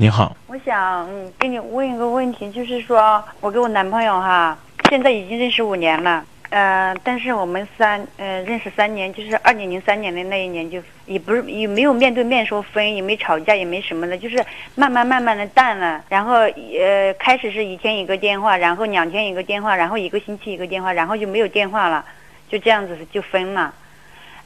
你好，我想跟你问一个问题，就是说我跟我男朋友哈，现在已经认识五年了，呃，但是我们三呃认识三年，就是二零零三年的那一年就也不是也没有面对面说分，也没吵架，也没什么的，就是慢慢慢慢的淡了。然后呃开始是一天一个电话，然后两天一个电话，然后一个星期一个电话，然后就没有电话了，就这样子就分了。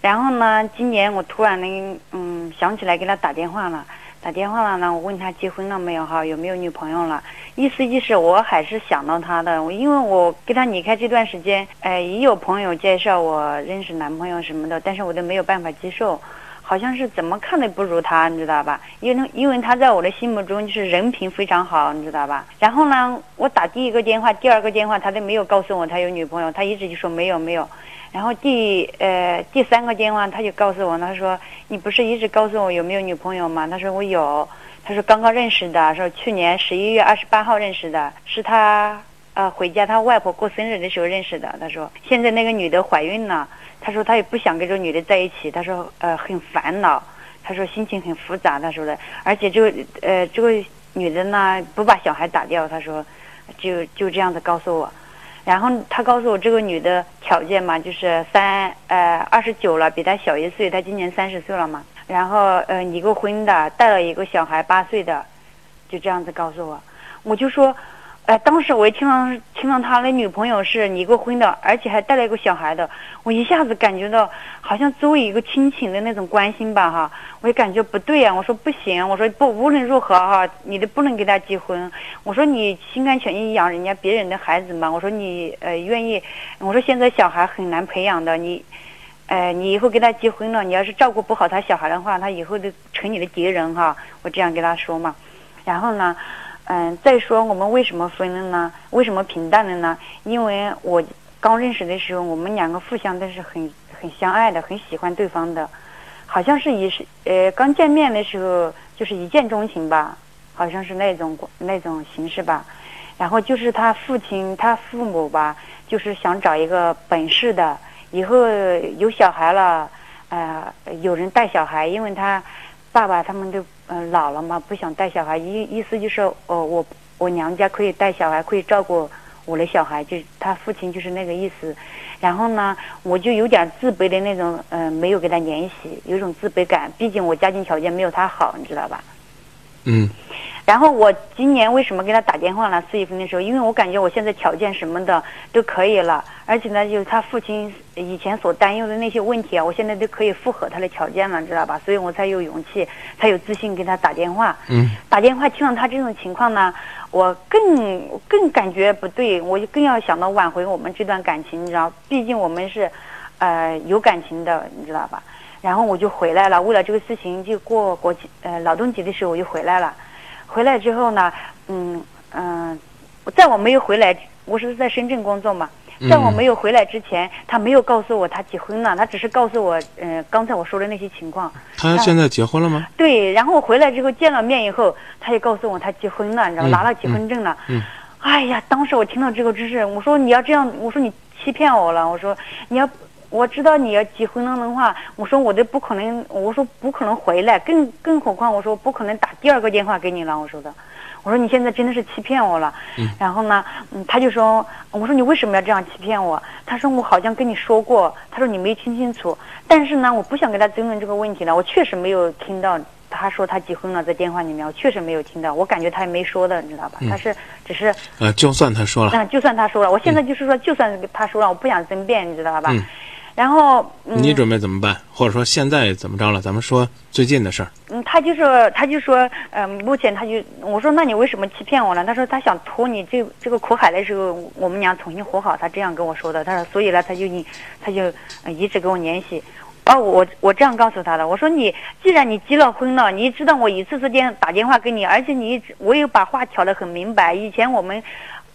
然后呢，今年我突然的嗯想起来给他打电话了。打电话了呢，我问他结婚了没有哈，有没有女朋友了？意思意思，我还是想到他的。因为我跟他离开这段时间，哎，也有朋友介绍我认识男朋友什么的，但是我都没有办法接受，好像是怎么看都不如他，你知道吧？因为因为他在我的心目中就是人品非常好，你知道吧？然后呢，我打第一个电话、第二个电话，他都没有告诉我他有女朋友，他一直就说没有没有。然后第呃第三个电话他就告诉我，他说你不是一直告诉我有没有女朋友吗？他说我有，他说刚刚认识的，说去年十一月二十八号认识的，是他呃回家他外婆过生日的时候认识的。他说现在那个女的怀孕了，他说他也不想跟这个女的在一起，他说呃很烦恼，他说心情很复杂，他说的，而且这个呃这个女的呢不把小孩打掉，他说就就这样子告诉我。然后他告诉我，这个女的条件嘛，就是三呃二十九了，比他小一岁，他今年三十岁了嘛。然后呃离过婚的，带了一个小孩八岁的，就这样子告诉我，我就说。哎，当时我一听到听到他的女朋友是离过婚的，而且还带了一个小孩的，我一下子感觉到好像作为一个亲情的那种关心吧，哈，我也感觉不对呀。我说不行，我说不，无论如何哈，你都不能跟他结婚。我说你心甘情愿养人家别人的孩子嘛。我说你呃愿意，我说现在小孩很难培养的，你，呃，你以后跟他结婚了，你要是照顾不好他小孩的话，他以后就成你的敌人哈。我这样跟他说嘛，然后呢。嗯，再说我们为什么分了呢？为什么平淡了呢？因为我刚认识的时候，我们两个互相都是很很相爱的，很喜欢对方的，好像是一是呃刚见面的时候就是一见钟情吧，好像是那种那种形式吧。然后就是他父亲他父母吧，就是想找一个本事的，以后有小孩了，呃有人带小孩，因为他爸爸他们都。嗯，老了嘛，不想带小孩，意意思就是，哦，我我娘家可以带小孩，可以照顾我的小孩，就他父亲就是那个意思。然后呢，我就有点自卑的那种，嗯，没有跟他联系，有种自卑感。毕竟我家庭条件没有他好，你知道吧？嗯。然后我今年为什么给他打电话呢？四月份的时候，因为我感觉我现在条件什么的都可以了，而且呢，就是他父亲以前所担忧的那些问题啊，我现在都可以符合他的条件了，知道吧？所以我才有勇气，才有自信给他打电话。嗯。打电话听到他这种情况呢，我更更感觉不对，我就更要想到挽回我们这段感情，你知道？毕竟我们是，呃，有感情的，你知道吧？然后我就回来了，为了这个事情，就过国庆呃劳动节的时候我就回来了。回来之后呢，嗯嗯，在我没有回来，我是在深圳工作嘛，在我没有回来之前，他没有告诉我他结婚了，他只是告诉我，嗯，刚才我说的那些情况。他现在结婚了吗？对，然后我回来之后见了面以后，他就告诉我他结婚了，你知道吗？拿了结婚证了。嗯。哎呀，当时我听到这个知识，我说你要这样，我说你欺骗我了，我说你要。我知道你要结婚了的话，我说我都不可能，我说不可能回来，更更何况我说不可能打第二个电话给你了。我说的，我说你现在真的是欺骗我了。嗯。然后呢，嗯，他就说，我说你为什么要这样欺骗我？他说我好像跟你说过，他说你没听清楚。但是呢，我不想跟他争论这个问题了。我确实没有听到他说他结婚了，在电话里面，我确实没有听到。我感觉他也没说的，你知道吧？他是只是。呃，就算他说了。嗯，就算他说了，我现在就是说，就算他说了，我不想争辩，你知道吧？嗯。然后，你准备怎么办？或者说现在怎么着了？咱们说最近的事儿。嗯，他就说，他就说，嗯，目前他就我说，那你为什么欺骗我呢？他说他想托你这这个苦海的时候，我们俩重新和好。他这样跟我说的。他说，所以呢，他就你，他就一直跟我联系。哦，我我这样告诉他的。我说你既然你结了婚了，你知道我一次次电打电话给你，而且你一直我也把话挑得很明白。以前我们，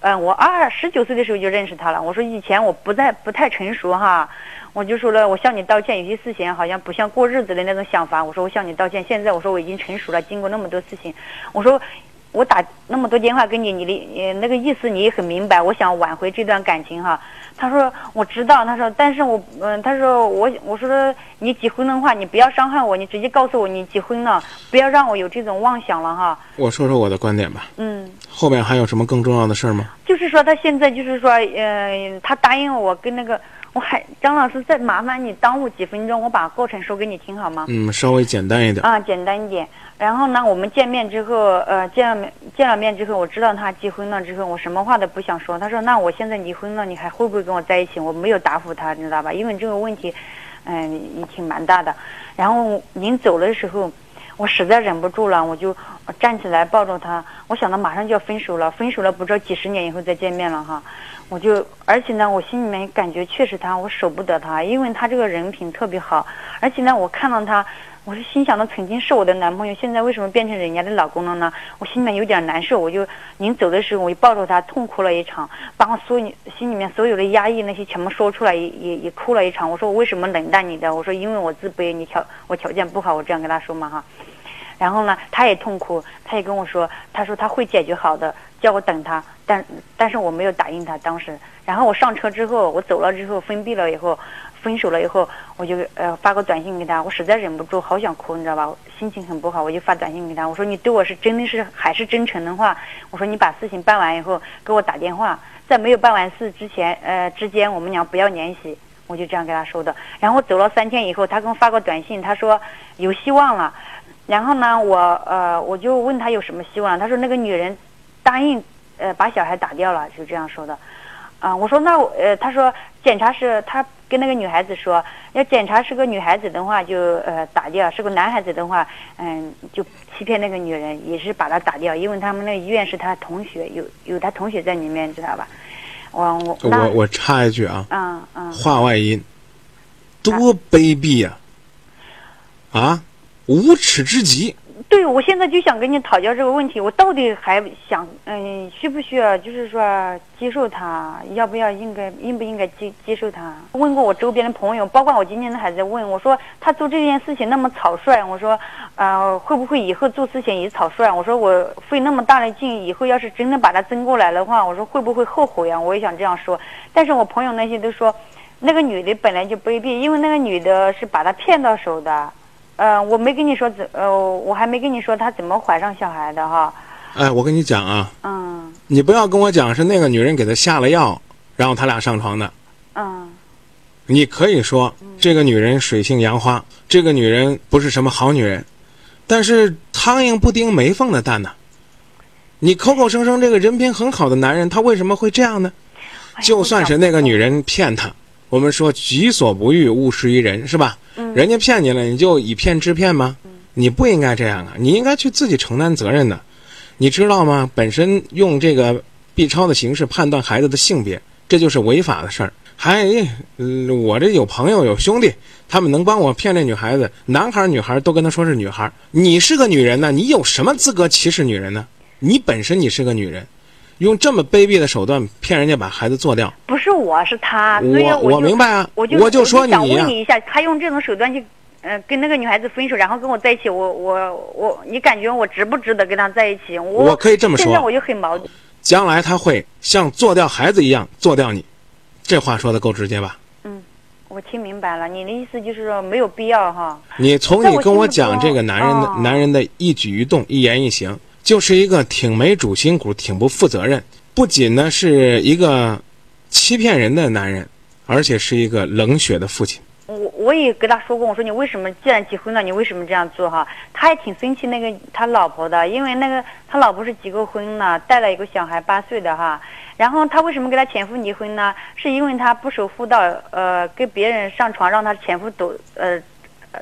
嗯，我二十九岁的时候就认识他了。我说以前我不在不太成熟哈。我就说了，我向你道歉，有些事情好像不像过日子的那种想法。我说我向你道歉，现在我说我已经成熟了，经过那么多事情，我说，我打那么多电话给你，你的呃那个意思你也很明白，我想挽回这段感情哈。他说我知道，他说但是我嗯、他说我我说你结婚的话，你不要伤害我，你直接告诉我你结婚了，不要让我有这种妄想了哈。我说说我的观点吧。嗯，后面还有什么更重要的事儿吗？就是说他现在就是说，呃，他答应我跟那个，我还张老师再麻烦你耽误几分钟，我把过程说给你听好吗？嗯，稍微简单一点。啊，简单一点。然后呢，我们见面之后，呃，见了面见了面之后，我知道他结婚了之后，我什么话都不想说。他说：“那我现在离婚了，你还会不会跟我在一起？”我没有答复他，你知道吧？因为这个问题，嗯、也挺蛮大的。然后临走的时候，我实在忍不住了，我就站起来抱着他。我想到马上就要分手了，分手了不知道几十年以后再见面了哈。我就，而且呢，我心里面感觉确实他，我舍不得他，因为他这个人品特别好，而且呢，我看到他，我是心想的，曾经是我的男朋友，现在为什么变成人家的老公了呢？我心里面有点难受，我就临走的时候，我就抱着他痛哭了一场，把我所有心里面所有的压抑那些全部说出来，也也也哭了一场。我说我为什么冷淡你的？我说因为我自卑，你条我条件不好，我这样跟他说嘛哈。然后呢，他也痛哭，他也跟我说，他说他会解决好的，叫我等他，但但是我没有答应他当时。然后我上车之后，我走了之后，封闭了以后，分手了以后，我就呃发个短信给他，我实在忍不住，好想哭，你知道吧？心情很不好，我就发短信给他，我说你对我是真的是还是真诚的话，我说你把事情办完以后给我打电话，在没有办完事之前，呃之间我们俩不要联系。我就这样跟他说的。然后走了三天以后，他给我发个短信，他说有希望了。然后呢，我呃我就问他有什么希望，他说那个女人答应呃把小孩打掉了，就这样说的。啊、我说那我呃他说检查是他跟那个女孩子说，要检查是个女孩子的话就呃打掉，是个男孩子的话，嗯就欺骗那个女人，也是把他打掉，因为他们那医院是他同学，有有他同学在里面，知道吧？我我我我插一句啊，嗯嗯。话外音，多卑鄙呀、啊！无耻之极。对，我现在就想跟你讨教这个问题，我到底还想，嗯，需不需要，就是说接受他，要不要应该应不应该接接受他？问过我周边的朋友，包括我今天还在问，我说他做这件事情那么草率，我说，呃，会不会以后做事情也草率？我说我费那么大的劲，以后要是真的把他争过来的话，我说会不会后悔啊？我也想这样说，但是我朋友那些都说，那个女的本来就卑鄙，因为那个女的是把他骗到手的。呃，我没跟你说怎，呃，我还没跟你说他怎么怀上小孩的哈。哎，我跟你讲啊，嗯你不要跟我讲是那个女人给他下了药，然后他俩上床的。嗯你可以说这个女人水性杨花，这个女人不是什么好女人，但是苍蝇不叮没缝的蛋呢。你口口声声这个人品很好的男人，他为什么会这样呢？就算是那个女人骗他，我们说己所不欲，勿施于人，是吧？嗯人家骗你了，你就以骗制骗吗？你不应该这样啊！你应该去自己承担责任的。你知道吗？本身用这个 B 超的形式判断孩子的性别，这就是违法的事儿。还，嗯，我这有朋友有兄弟，他们能帮我骗这女孩子，男孩女孩都跟他说是女孩。你是个女人呢，你有什么资格歧视女人呢？你本身你是个女人，用这么卑鄙的手段骗人家把孩子做掉，不是我是他，所以我明白啊，我就我就说想问你一下，他用这种手段去，呃，跟那个女孩子分手，然后跟我在一起，我我我，你感觉我值不值得跟他在一起？我我可以这么说现在我就很矛盾。将来他会像做掉孩子一样做掉你。这话说的够直接吧？嗯我听明白了，你的意思就是说没有必要哈。你从你跟我讲这个男人的、哦男人的一举一动、一言一行，就是一个挺没主心骨、挺不负责任，不仅呢是一个欺骗人的男人，而且是一个冷血的父亲。我我也跟他说过，我说你为什么既然结婚了，你为什么这样做哈？他也挺生气那个他老婆的，因为那个他老婆是结过婚了，带了一个小孩八岁的哈。然后他为什么跟他前夫离婚呢？是因为他不守妇道，呃，跟别人上床，让他前夫躲呃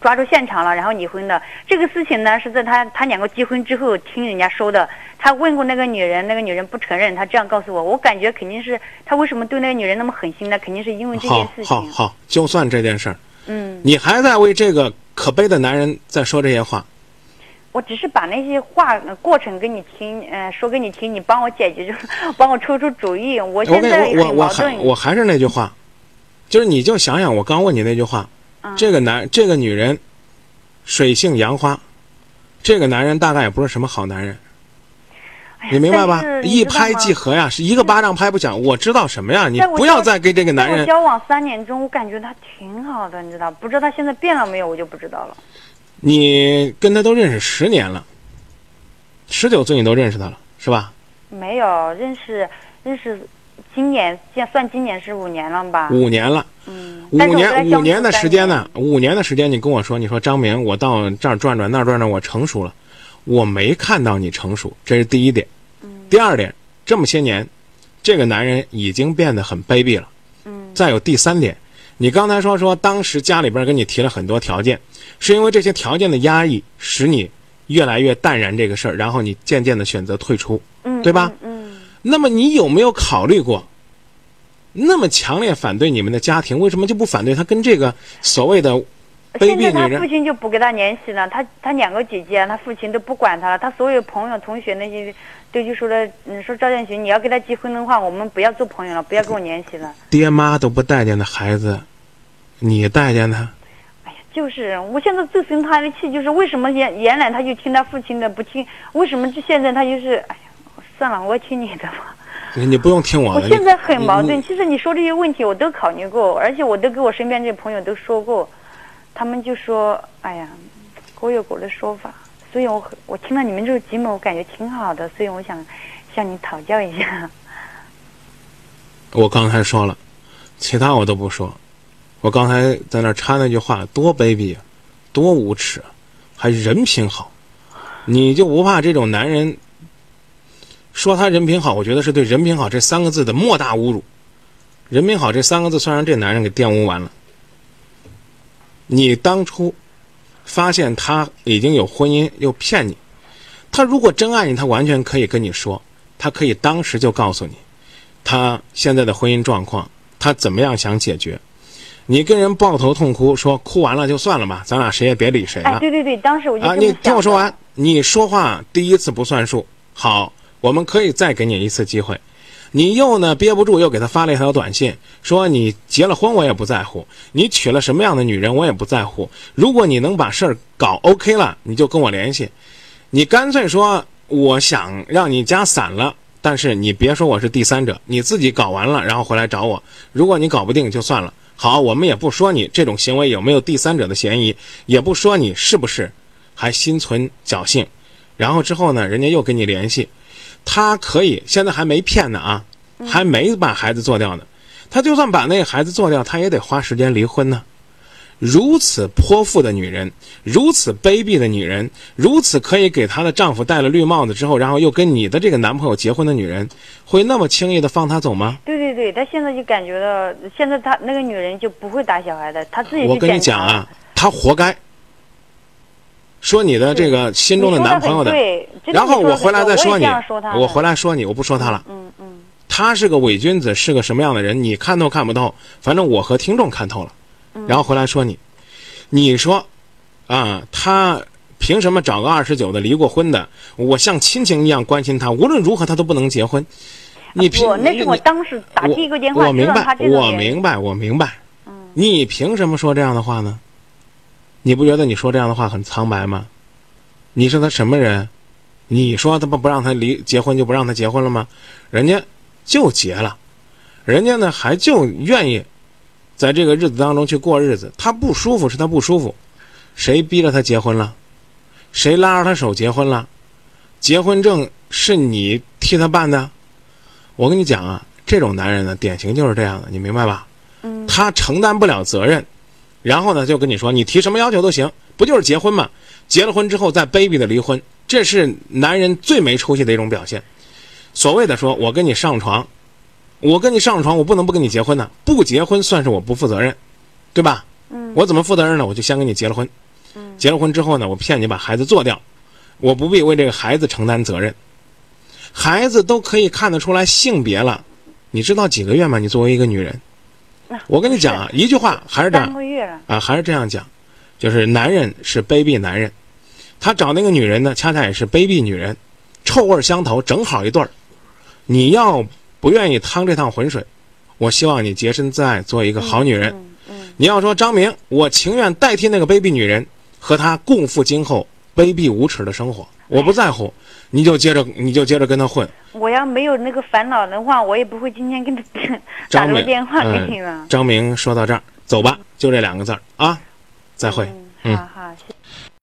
抓住现场了，然后离婚的。这个事情呢是在他他两个结婚之后听人家说的。他问过那个女人，那个女人不承认，他这样告诉我。我感觉肯定是他为什么对那个女人那么狠心呢？肯定是因为这件事情。好好，就算这件事儿，嗯。你还在为这个可悲的男人在说这些话，我只是把那些话呃过程给你听，呃，说给你听，你帮我解决，就帮我出出主意。我我现在跟我。我还是那句话，就是你就想想我刚问你那句话，嗯这个男这个女人，水性杨花，这个男人大概也不是什么好男人。你明白吧一拍即合呀，是一个巴掌拍不响。我知道什么呀？你不要再跟这个男人，交往三年中，我感觉他挺好的，你知道？不知道他现在变了没有，我就不知道了。你跟他都认识十年了，十九岁你都认识他了，是吧？没有认识认识，今年现算今年是五年了吧？五年了，嗯，五年五年的时间呢？五年的时间，你跟我说，你说张明，我到这儿转转那儿转转，我成熟了，我没看到你成熟，这是第一点。嗯第二点，这么些年，这个男人已经变得很卑鄙了。嗯再有第三点，你刚才说说当时家里边跟你提了很多条件，是因为这些条件的压抑，使你越来越淡然这个事儿，然后你渐渐的选择退出。嗯，对吧嗯，嗯那么你有没有考虑过，那么强烈反对你们的家庭，为什么就不反对他跟这个所谓的卑现在他父？亲就不跟他联系了，他他两个姐姐，他父亲都不管他了，他所有朋友同学那些都就说了，嗯，说赵建群，你要跟他结婚的话，我们不要做朋友了，不要跟我联系了。爹妈都不待见的孩子，你待见他？哎呀，就是我现在最生他的气，就是为什么原原来他就听他父亲的，不听，为什么就现在他就是，算了，我听你的吧。你你不用听我的。我现在很矛盾。其实你说这些问题我都考虑过，而且我都给我身边这些朋友都说过，他们就说：“哎呀，各有各的说法。”所以我很我听了你们这个节目，我感觉挺好的，所以我想向你讨教一下。我刚才说了，其他我都不说。我刚才在那插那句话，多卑鄙啊，多无耻啊，还人品好，你就不怕这种男人说他人品好？我觉得是对“人品好”这三个字的莫大侮辱。人品好这三个字，算让这男人给玷污完了。你当初发现他已经有婚姻，又骗你，他如果真爱你，他完全可以跟你说，他可以当时就告诉你。他现在的婚姻状况，他怎么样想解决？你跟人抱头痛哭，说哭完了就算了吧，咱俩谁也别理谁了。哎，对对对，当时我就啊，你听我说完，你说话第一次不算数。好，我们可以再给你一次机会。你又呢憋不住，又给他发了一条短信，说你结了婚我也不在乎，你娶了什么样的女人我也不在乎。如果你能把事儿搞 OK 了，你就跟我联系。你干脆说我想让你家散了，但是你别说我是第三者，你自己搞完了然后回来找我。如果你搞不定就算了。好，我们也不说你这种行为有没有第三者的嫌疑，也不说你是不是还心存侥幸。然后之后呢，人家又跟你联系，他可以现在还没骗呢啊，还没把孩子做掉呢。他就算把那个孩子做掉，他也得花时间离婚呢。如此泼妇的女人，如此卑鄙的女人，如此可以给她的丈夫戴了绿帽子之后，然后又跟你的这个男朋友结婚的女人，会那么轻易的放她走吗？对对对，她现在就感觉到，现在她那个女人就不会打小孩的，她自己我跟你讲啊，她活该。说你的这个心中的男朋友的，对，然后我回来再说你我回来说你，我不说他了。嗯嗯他是个伪君子，是个什么样的人？你看透看不透？反正我和听众看透了。嗯然后回来说你，你说，啊，他凭什么找个二十九的离过婚的？我像亲情一样关心他，无论如何他都不能结婚。你凭我那是我你当时打我第一个电话我明白我人明白，我明白。嗯你凭什么说这样的话呢？你不觉得你说这样的话很苍白吗？你是他什么人？你说他不不让他离结婚就不让他结婚了吗？人家就结了，人家呢还就愿意在这个日子当中去过日子。他不舒服是他不舒服，谁逼着他结婚了？谁拉着他手结婚了？结婚证是你替他办的？我跟你讲啊，这种男人呢，典型就是这样的，你明白吧？嗯他承担不了责任，然后呢就跟你说，你提什么要求都行，不就是结婚吗？结了婚之后再卑鄙的离婚，这是男人最没出息的一种表现。所谓的说我跟你上床，我跟你上床，我不能不跟你结婚呢，不结婚算是我不负责任，对吧？嗯我怎么负责任呢？我就先跟你结了婚，嗯结了婚之后呢，我骗你把孩子做掉，我不必为这个孩子承担责任。孩子都可以看得出来性别了，你知道几个月吗？你作为一个女人，那我跟你讲啊，一句话还是这三样啊，还是这样讲，就是男人是卑鄙男人，他找那个女人呢，恰恰也是卑鄙女人，臭味相投，正好一对儿。你要不愿意趟这趟浑水，我希望你洁身自爱，做一个好女人。嗯嗯你要说张明，我情愿代替那个卑鄙女人，和她共赴今后卑鄙无耻的生活。我不在乎，你就接着你就接着跟他混。我要没有那个烦恼的话，我也不会今天跟他 打这个电话给你嗯了。张明说到这儿，走吧，就这两个字儿啊，再会。嗯，嗯好好，谢谢。